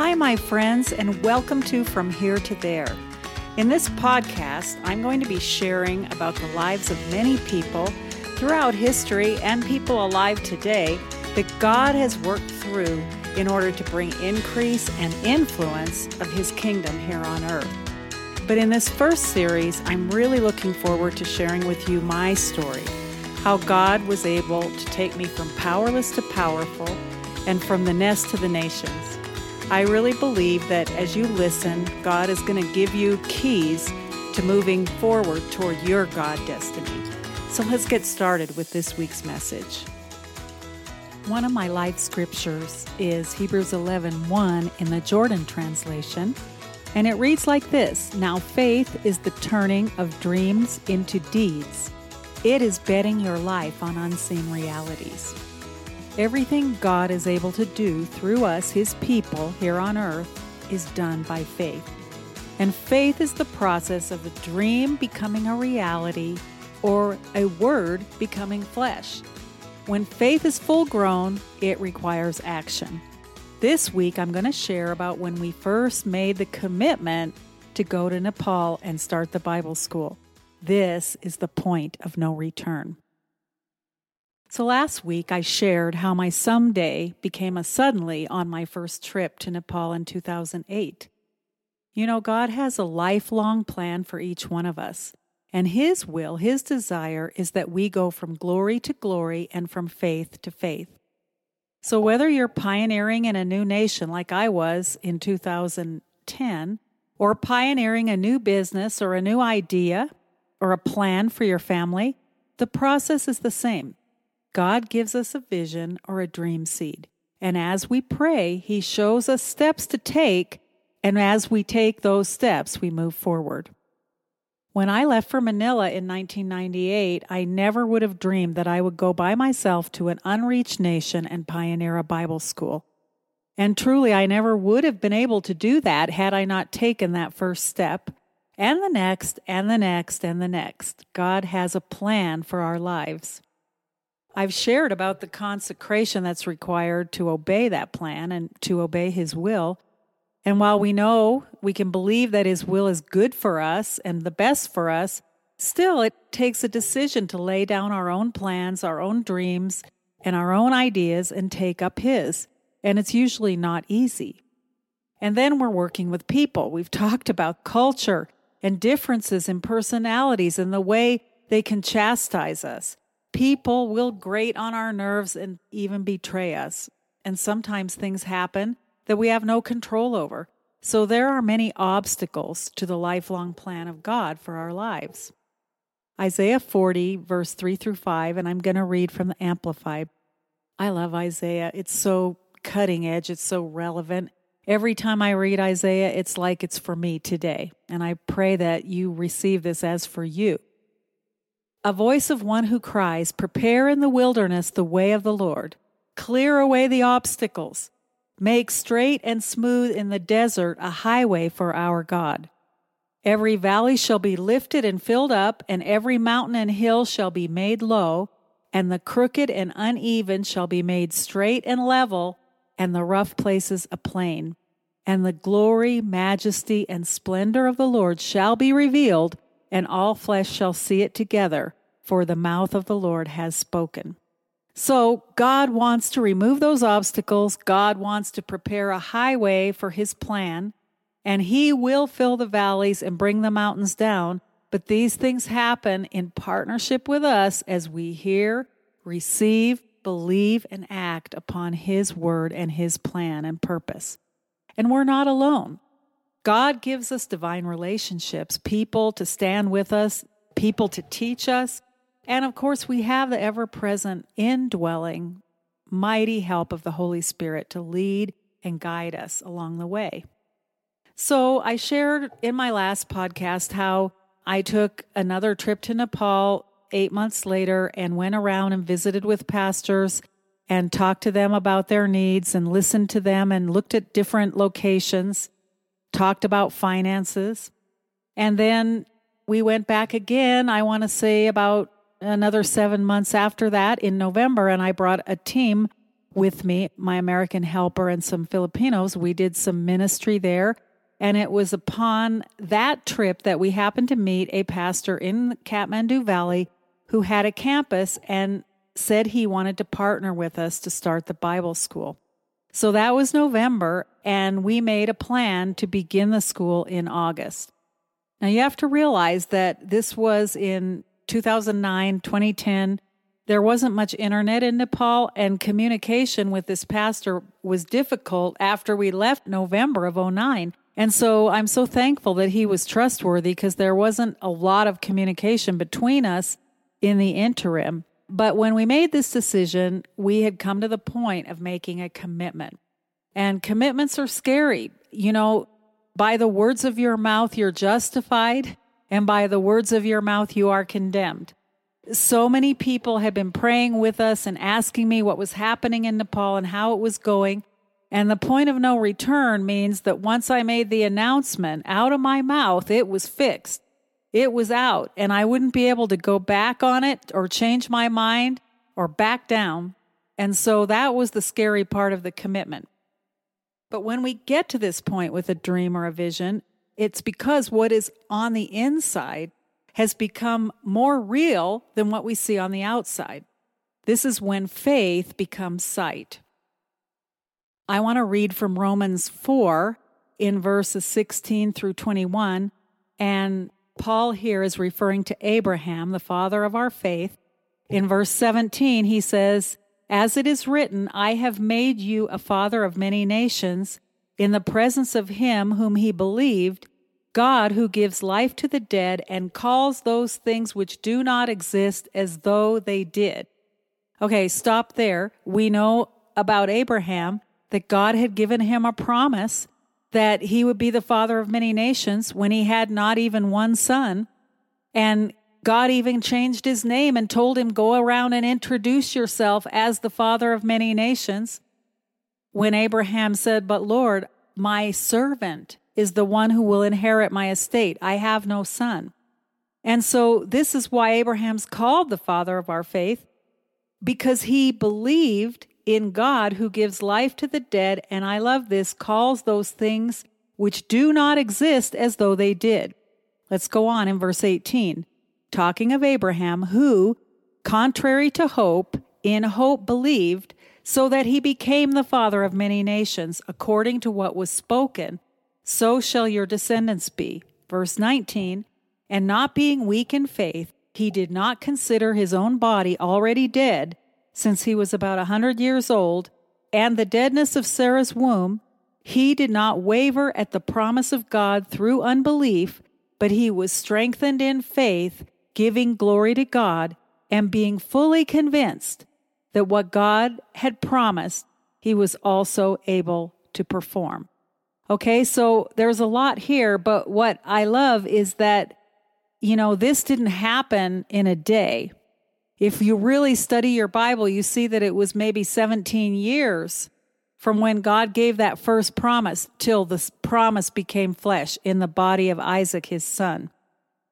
Hi, my friends, and welcome to From Here to There. In this podcast, I'm going to be sharing about the lives of many people throughout history and people alive today that God has worked through in order to bring increase and influence of His kingdom here on earth. But in this first series, I'm really looking forward to sharing with you my story how God was able to take me from powerless to powerful and from the nest to the nations. I really believe that as you listen, God is going to give you keys to moving forward toward your God destiny. So let's get started with this week's message. One of my life scriptures is Hebrews 11 1 in the Jordan translation. And it reads like this Now faith is the turning of dreams into deeds. It is betting your life on unseen realities. Everything God is able to do through us, His people here on earth, is done by faith. And faith is the process of a dream becoming a reality or a word becoming flesh. When faith is full grown, it requires action. This week, I'm going to share about when we first made the commitment to go to Nepal and start the Bible school. This is the point of no return. So, last week I shared how my someday became a suddenly on my first trip to Nepal in 2008. You know, God has a lifelong plan for each one of us, and His will, His desire is that we go from glory to glory and from faith to faith. So, whether you're pioneering in a new nation like I was in 2010, or pioneering a new business or a new idea or a plan for your family, the process is the same. God gives us a vision or a dream seed. And as we pray, He shows us steps to take. And as we take those steps, we move forward. When I left for Manila in 1998, I never would have dreamed that I would go by myself to an unreached nation and pioneer a Bible school. And truly, I never would have been able to do that had I not taken that first step, and the next, and the next, and the next. God has a plan for our lives. I've shared about the consecration that's required to obey that plan and to obey His will. And while we know we can believe that His will is good for us and the best for us, still it takes a decision to lay down our own plans, our own dreams, and our own ideas and take up His. And it's usually not easy. And then we're working with people. We've talked about culture and differences in personalities and the way they can chastise us. People will grate on our nerves and even betray us. And sometimes things happen that we have no control over. So there are many obstacles to the lifelong plan of God for our lives. Isaiah 40, verse 3 through 5, and I'm going to read from the Amplified. I love Isaiah. It's so cutting edge, it's so relevant. Every time I read Isaiah, it's like it's for me today. And I pray that you receive this as for you. A voice of one who cries, Prepare in the wilderness the way of the Lord, clear away the obstacles. Make straight and smooth in the desert a highway for our God. Every valley shall be lifted and filled up, and every mountain and hill shall be made low, and the crooked and uneven shall be made straight and level, and the rough places a plain. And the glory, majesty, and splendor of the Lord shall be revealed, and all flesh shall see it together, for the mouth of the Lord has spoken. So, God wants to remove those obstacles. God wants to prepare a highway for His plan, and He will fill the valleys and bring the mountains down. But these things happen in partnership with us as we hear, receive, believe, and act upon His word and His plan and purpose. And we're not alone. God gives us divine relationships, people to stand with us, people to teach us, and of course, we have the ever present indwelling, mighty help of the Holy Spirit to lead and guide us along the way. So, I shared in my last podcast how I took another trip to Nepal eight months later and went around and visited with pastors and talked to them about their needs and listened to them and looked at different locations, talked about finances. And then we went back again, I want to say about another seven months after that in November, and I brought a team with me, my American helper, and some Filipinos. We did some ministry there. And it was upon that trip that we happened to meet a pastor in Kathmandu Valley who had a campus and said he wanted to partner with us to start the Bible school. So that was November, and we made a plan to begin the school in August. Now you have to realize that this was in 2009, 2010. There wasn't much internet in Nepal, and communication with this pastor was difficult after we left November of 09. And so I'm so thankful that he was trustworthy because there wasn't a lot of communication between us in the interim. But when we made this decision, we had come to the point of making a commitment. And commitments are scary. You know, by the words of your mouth, you're justified, and by the words of your mouth, you are condemned. So many people had been praying with us and asking me what was happening in Nepal and how it was going. And the point of no return means that once I made the announcement out of my mouth, it was fixed. It was out, and I wouldn't be able to go back on it or change my mind or back down. And so that was the scary part of the commitment. But when we get to this point with a dream or a vision, it's because what is on the inside has become more real than what we see on the outside. This is when faith becomes sight. I want to read from Romans 4 in verses 16 through 21. And Paul here is referring to Abraham, the father of our faith. In verse 17, he says, As it is written, I have made you a father of many nations in the presence of him whom he believed, God who gives life to the dead and calls those things which do not exist as though they did. Okay, stop there. We know about Abraham that God had given him a promise that he would be the father of many nations when he had not even one son. And God even changed his name and told him, Go around and introduce yourself as the father of many nations. When Abraham said, But Lord, my servant is the one who will inherit my estate. I have no son. And so this is why Abraham's called the father of our faith, because he believed in God who gives life to the dead, and I love this, calls those things which do not exist as though they did. Let's go on in verse 18. Talking of Abraham, who, contrary to hope, in hope believed, so that he became the father of many nations, according to what was spoken, so shall your descendants be. Verse 19. And not being weak in faith, he did not consider his own body already dead since he was about a hundred years old, and the deadness of Sarah's womb, he did not waver at the promise of God through unbelief, but he was strengthened in faith, giving glory to God, and being fully convinced that what God had promised, he was also able to perform. Okay, so there's a lot here, but what I love is that, you know, this didn't happen in a day. If you really study your Bible, you see that it was maybe 17 years from when God gave that first promise till the promise became flesh in the body of Isaac, his son.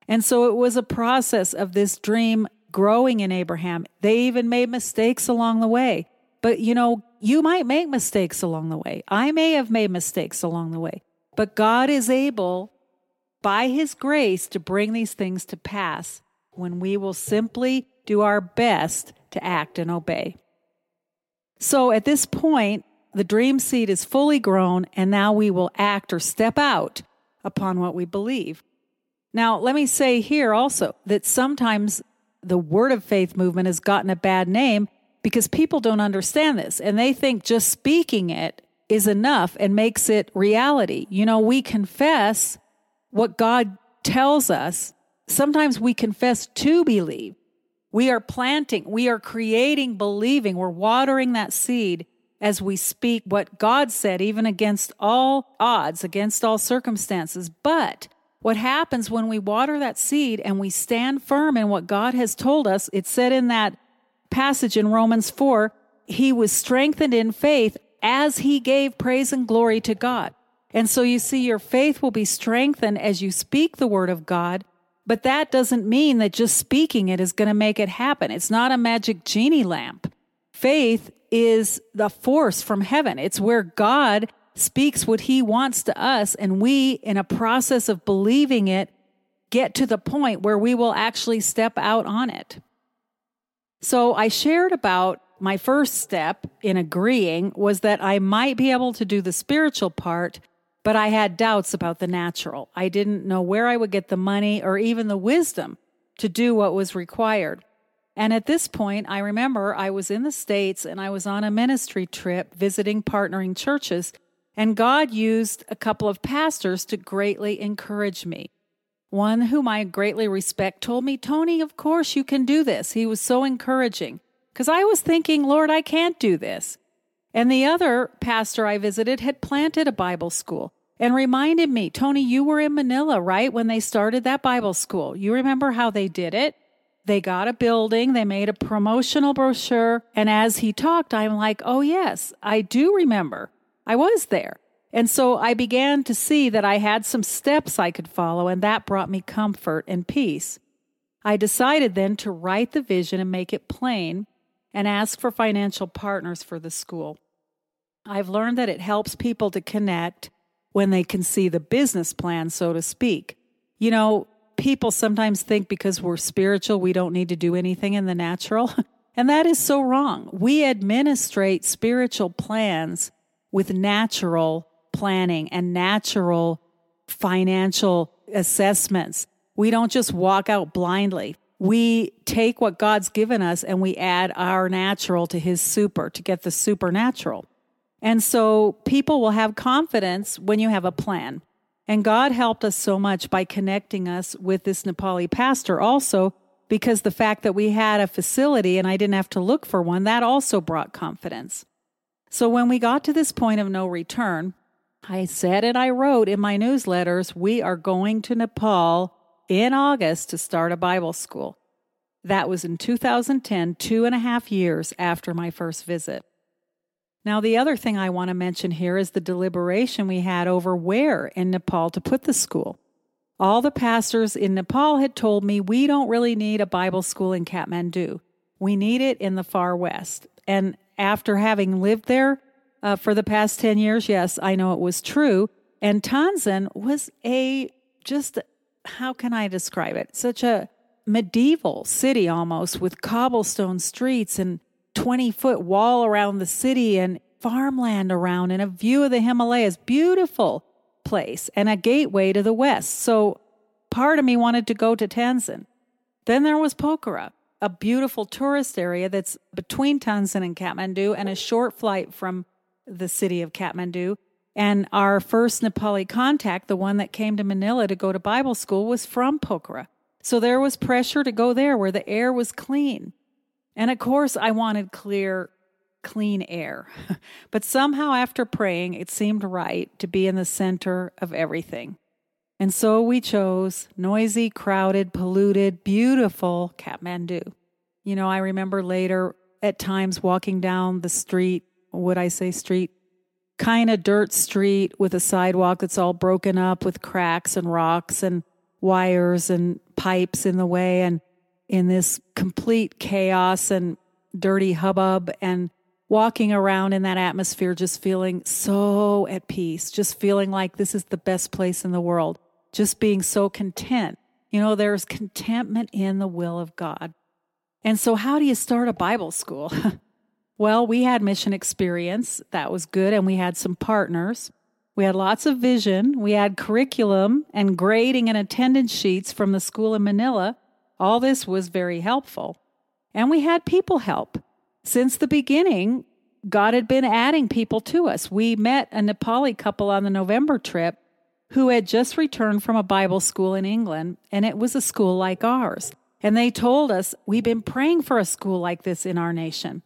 And so it was a process of this dream growing in Abraham. They even made mistakes along the way. But you know, you might make mistakes along the way. I may have made mistakes along the way. But God is able, by his grace, to bring these things to pass when we will simply do our best to act and obey. So at this point, the dream seed is fully grown, and now we will act or step out upon what we believe. Now, let me say here also that sometimes the word of faith movement has gotten a bad name because people don't understand this and they think just speaking it is enough and makes it reality. You know, we confess what God tells us. Sometimes we confess to believe, we are planting, we are creating believing, we're watering that seed as we speak what God said, even against all odds, against all circumstances. But what happens when we water that seed and we stand firm in what God has told us? It said in that passage in Romans 4 he was strengthened in faith as he gave praise and glory to God. And so you see, your faith will be strengthened as you speak the word of God but that doesn't mean that just speaking it is going to make it happen. It's not a magic genie lamp. Faith is the force from heaven. It's where God speaks what he wants to us. And we, in a process of believing it, get to the point where we will actually step out on it. So I shared about my first step in agreeing was that I might be able to do the spiritual part, but I had doubts about the natural. I didn't know where I would get the money or even the wisdom to do what was required. And at this point, I remember I was in the States and I was on a ministry trip visiting partnering churches, and God used a couple of pastors to greatly encourage me. One whom I greatly respect told me, Tony, of course you can do this. He was so encouraging because I was thinking, Lord, I can't do this. And the other pastor I visited had planted a Bible school and reminded me, Tony, you were in Manila, right? When they started that Bible school. You remember how they did it? They got a building, they made a promotional brochure. And as he talked, I'm like, oh, yes, I do remember. I was there. And so I began to see that I had some steps I could follow, and that brought me comfort and peace. I decided then to write the vision and make it plain and ask for financial partners for the school. I've learned that it helps people to connect when they can see the business plan, so to speak. You know, people sometimes think because we're spiritual, we don't need to do anything in the natural. And that is so wrong. We administrate spiritual plans with natural planning and natural financial assessments. We don't just walk out blindly. We take what God's given us and we add our natural to his super to get the supernatural. And so people will have confidence when you have a plan. And God helped us so much by connecting us with this Nepali pastor also, because the fact that we had a facility and I didn't have to look for one, that also brought confidence. So when we got to this point of no return, I said and I wrote in my newsletters, we are going to Nepal in August to start a Bible school. That was in 2010, two and a half years after my first visit. Now, the other thing I want to mention here is the deliberation we had over where in Nepal to put the school. All the pastors in Nepal had told me we don't really need a Bible school in Kathmandu. We need it in the far west. And after having lived there uh, for the past 10 years, yes, I know it was true. And Tansen was a just, how can I describe it? Such a medieval city almost with cobblestone streets and 20 foot wall around the city and farmland around and a view of the Himalayas. Beautiful place and a gateway to the west. So part of me wanted to go to Tansen. Then there was Pokhara, a beautiful tourist area that's between Tansen and Kathmandu and a short flight from the city of Kathmandu. And our first Nepali contact, the one that came to Manila to go to Bible school, was from Pokhara. So there was pressure to go there where the air was clean. And of course, I wanted clear, clean air. but somehow, after praying, it seemed right to be in the center of everything. And so we chose noisy, crowded, polluted, beautiful Kathmandu. You know, I remember later at times walking down the street, would I say street? Kind of dirt street with a sidewalk that's all broken up with cracks and rocks and wires and pipes in the way. And in this complete chaos and dirty hubbub and walking around in that atmosphere, just feeling so at peace, just feeling like this is the best place in the world, just being so content. You know, there's contentment in the will of God. And so, how do you start a Bible school? well, we had mission experience. That was good. And we had some partners. We had lots of vision. We had curriculum and grading and attendance sheets from the school in Manila. All this was very helpful. And we had people help. Since the beginning, God had been adding people to us. We met a Nepali couple on the November trip who had just returned from a Bible school in England, and it was a school like ours. And they told us, We've been praying for a school like this in our nation.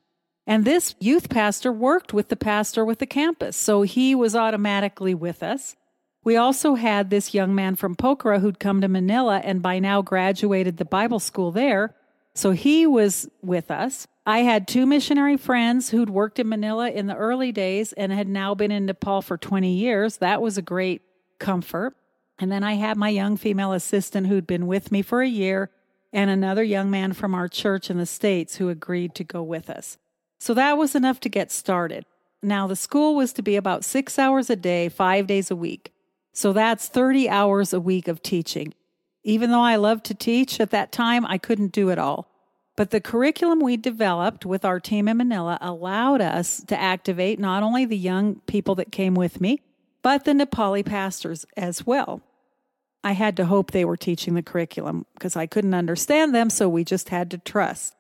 And this youth pastor worked with the pastor with the campus, so he was automatically with us. We also had this young man from Pokhara who'd come to Manila and by now graduated the Bible school there. So he was with us. I had two missionary friends who'd worked in Manila in the early days and had now been in Nepal for 20 years. That was a great comfort. And then I had my young female assistant who'd been with me for a year and another young man from our church in the States who agreed to go with us. So that was enough to get started. Now, the school was to be about six hours a day, five days a week. So that's 30 hours a week of teaching. Even though I loved to teach at that time, I couldn't do it all. But the curriculum we developed with our team in Manila allowed us to activate not only the young people that came with me, but the Nepali pastors as well. I had to hope they were teaching the curriculum because I couldn't understand them, so we just had to trust.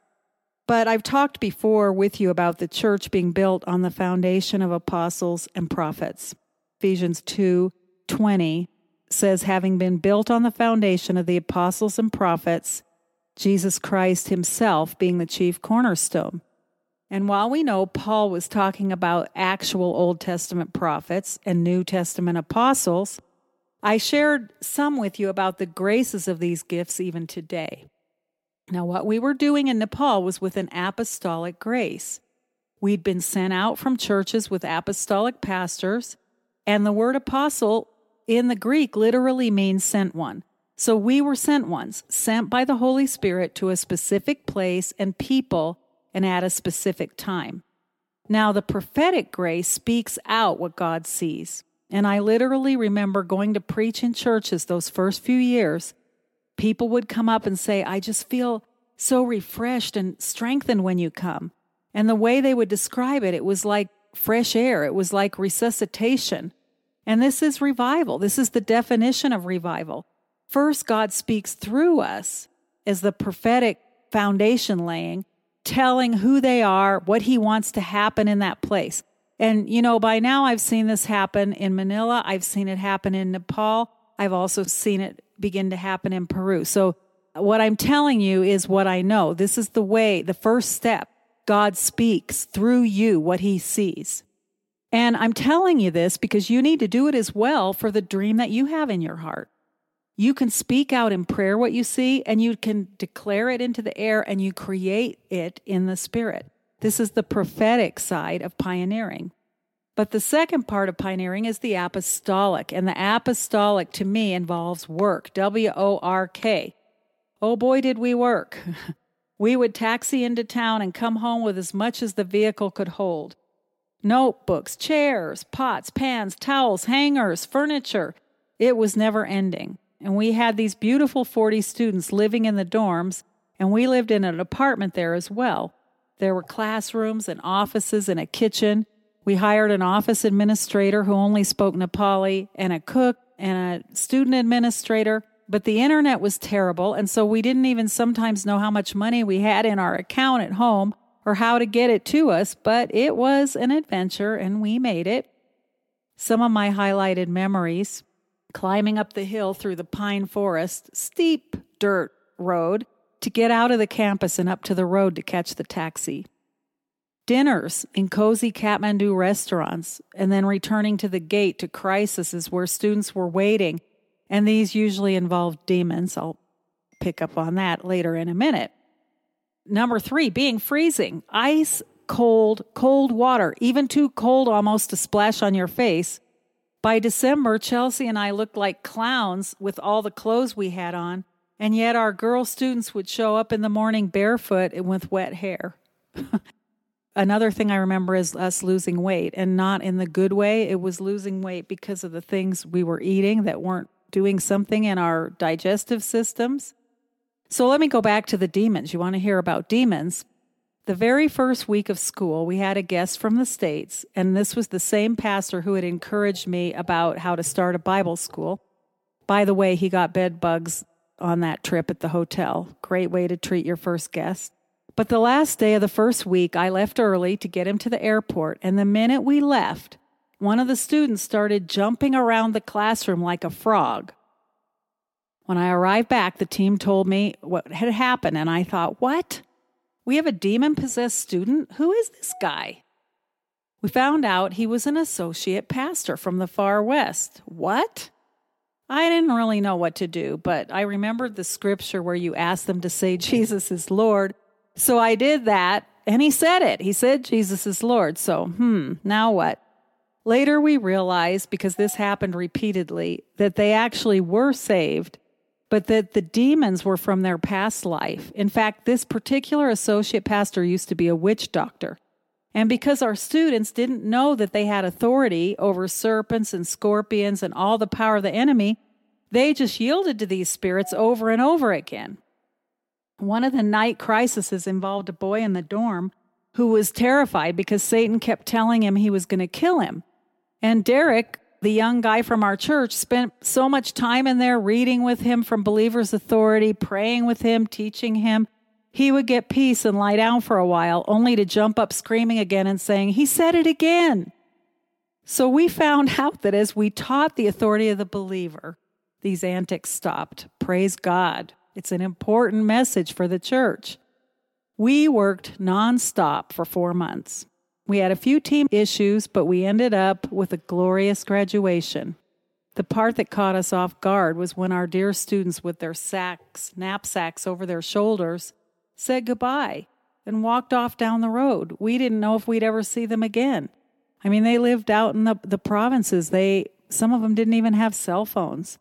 But I've talked before with you about the church being built on the foundation of apostles and prophets. Ephesians 2 20 says, having been built on the foundation of the apostles and prophets, Jesus Christ himself being the chief cornerstone. And while we know Paul was talking about actual Old Testament prophets and New Testament apostles, I shared some with you about the graces of these gifts even today. Now, what we were doing in Nepal was with an apostolic grace. We'd been sent out from churches with apostolic pastors, and the word apostle in the Greek literally means sent one. So we were sent ones, sent by the Holy Spirit to a specific place and people and at a specific time. Now, the prophetic grace speaks out what God sees. And I literally remember going to preach in churches those first few years. People would come up and say, I just feel so refreshed and strengthened when you come. And the way they would describe it, it was like fresh air, it was like resuscitation. And this is revival. This is the definition of revival. First, God speaks through us as the prophetic foundation laying, telling who they are, what He wants to happen in that place. And, you know, by now I've seen this happen in Manila, I've seen it happen in Nepal, I've also seen it begin to happen in Peru. So, what I'm telling you is what I know. This is the way, the first step. God speaks through you what He sees. And I'm telling you this because you need to do it as well for the dream that you have in your heart. You can speak out in prayer what you see, and you can declare it into the air, and you create it in the spirit. This is the prophetic side of pioneering. But the second part of pioneering is the apostolic, and the apostolic to me involves work W O R K. Oh boy, did we work! we would taxi into town and come home with as much as the vehicle could hold notebooks, chairs, pots, pans, towels, hangers, furniture. It was never ending. And we had these beautiful 40 students living in the dorms, and we lived in an apartment there as well. There were classrooms and offices and a kitchen. We hired an office administrator who only spoke Nepali, and a cook and a student administrator. But the internet was terrible, and so we didn't even sometimes know how much money we had in our account at home or how to get it to us, but it was an adventure and we made it. Some of my highlighted memories climbing up the hill through the pine forest, steep dirt road to get out of the campus and up to the road to catch the taxi. Dinners in cozy Kathmandu restaurants, and then returning to the gate to crises where students were waiting, and these usually involved demons. I'll pick up on that later in a minute. Number three, being freezing, ice cold, cold water, even too cold almost to splash on your face. By December, Chelsea and I looked like clowns with all the clothes we had on, and yet our girl students would show up in the morning barefoot and with wet hair. Another thing I remember is us losing weight, and not in the good way. It was losing weight because of the things we were eating that weren't doing something in our digestive systems. So let me go back to the demons. You want to hear about demons? The very first week of school, we had a guest from the States, and this was the same pastor who had encouraged me about how to start a Bible school. By the way, he got bed bugs on that trip at the hotel. Great way to treat your first guest. But the last day of the first week, I left early to get him to the airport, and the minute we left, one of the students started jumping around the classroom like a frog. When I arrived back, the team told me what had happened, and I thought, what? We have a demon possessed student? Who is this guy? We found out he was an associate pastor from the far west. What? I didn't really know what to do, but I remembered the scripture where you asked them to say Jesus is Lord. So I did that, and he said it. He said Jesus is Lord. So, hmm, now what? Later we realized, because this happened repeatedly, that they actually were saved but that the demons were from their past life. In fact, this particular associate pastor used to be a witch doctor. And because our students didn't know that they had authority over serpents and scorpions and all the power of the enemy, they just yielded to these spirits over and over again. One of the night crises involved a boy in the dorm who was terrified because Satan kept telling him he was going to kill him. And Derek, the young guy from our church, spent so much time in there reading with him from Believer's Authority, praying with him, teaching him. He would get peace and lie down for a while, only to jump up screaming again and saying, He said it again. So we found out that as we taught the authority of the believer, these antics stopped. Praise God. It's an important message for the church. We worked nonstop for four months. We had a few team issues, but we ended up with a glorious graduation. The part that caught us off guard was when our dear students, with their sacks, knapsacks over their shoulders, said goodbye and walked off down the road. We didn't know if we'd ever see them again. I mean, they lived out in the, the provinces. They some of them didn't even have cell phones.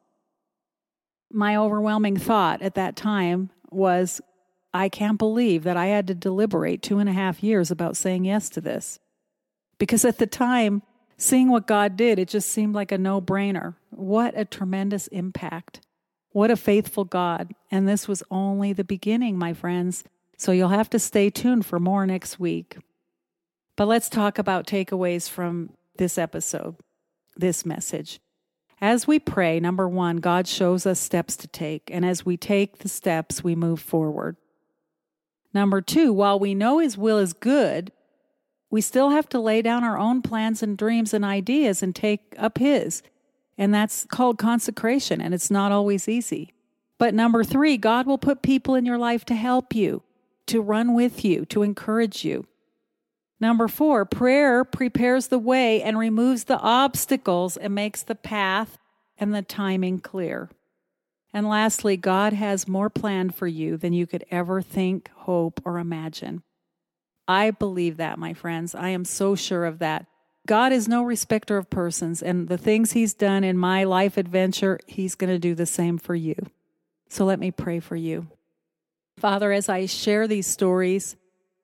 My overwhelming thought at that time was, I can't believe that I had to deliberate two and a half years about saying yes to this. Because at the time, seeing what God did, it just seemed like a no brainer. What a tremendous impact. What a faithful God. And this was only the beginning, my friends. So you'll have to stay tuned for more next week. But let's talk about takeaways from this episode, this message. As we pray, number one, God shows us steps to take. And as we take the steps, we move forward. Number two, while we know His will is good, we still have to lay down our own plans and dreams and ideas and take up His. And that's called consecration, and it's not always easy. But number three, God will put people in your life to help you, to run with you, to encourage you. Number four, prayer prepares the way and removes the obstacles and makes the path and the timing clear. And lastly, God has more planned for you than you could ever think, hope, or imagine. I believe that, my friends. I am so sure of that. God is no respecter of persons, and the things He's done in my life adventure, He's going to do the same for you. So let me pray for you. Father, as I share these stories,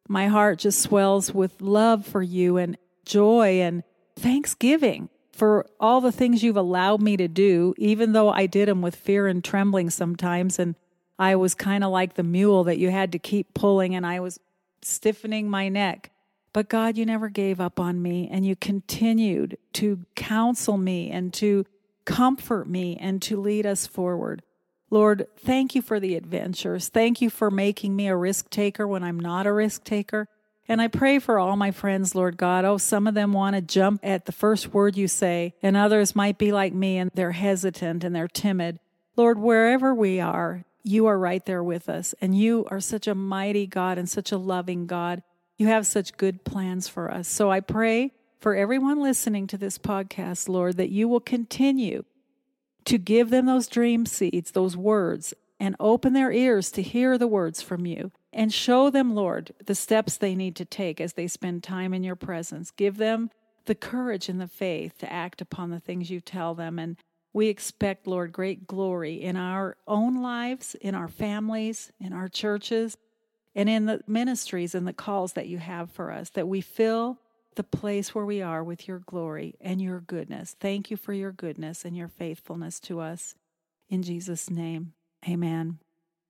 my heart just swells with love for you and joy and thanksgiving for all the things you've allowed me to do, even though I did them with fear and trembling sometimes. And I was kind of like the mule that you had to keep pulling, and I was stiffening my neck. But God, you never gave up on me, and you continued to counsel me and to comfort me and to lead us forward. Lord, thank you for the adventures. Thank you for making me a risk taker when I'm not a risk taker. And I pray for all my friends, Lord God. Oh, some of them want to jump at the first word you say, and others might be like me and they're hesitant and they're timid. Lord, wherever we are, you are right there with us. And you are such a mighty God and such a loving God. You have such good plans for us. So I pray for everyone listening to this podcast, Lord, that you will continue to give them those dream seeds, those words, and open their ears to hear the words from you. And show them, Lord, the steps they need to take as they spend time in your presence. Give them the courage and the faith to act upon the things you tell them. And we expect, Lord, great glory in our own lives, in our families, in our churches, and in the ministries and the calls that you have for us, that we fill the place where we are with your glory and your goodness. Thank you for your goodness and your faithfulness to us. In Jesus' name, amen.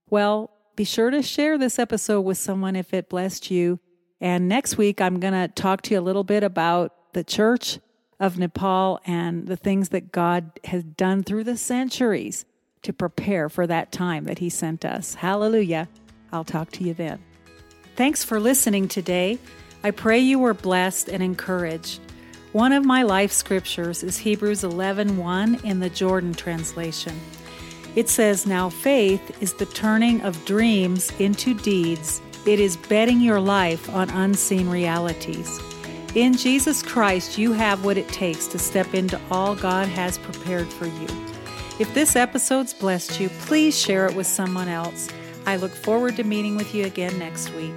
Well, be sure to share this episode with someone if it blessed you. And next week, I'm going to talk to you a little bit about the church of Nepal and the things that God has done through the centuries to prepare for that time that He sent us. Hallelujah. I'll talk to you then. Thanks for listening today. I pray you were blessed and encouraged. One of my life scriptures is Hebrews 11:1 in the Jordan translation. It says, "Now faith is the turning of dreams into deeds. It is betting your life on unseen realities." In Jesus Christ, you have what it takes to step into all God has prepared for you. If this episode's blessed you, please share it with someone else. I look forward to meeting with you again next week.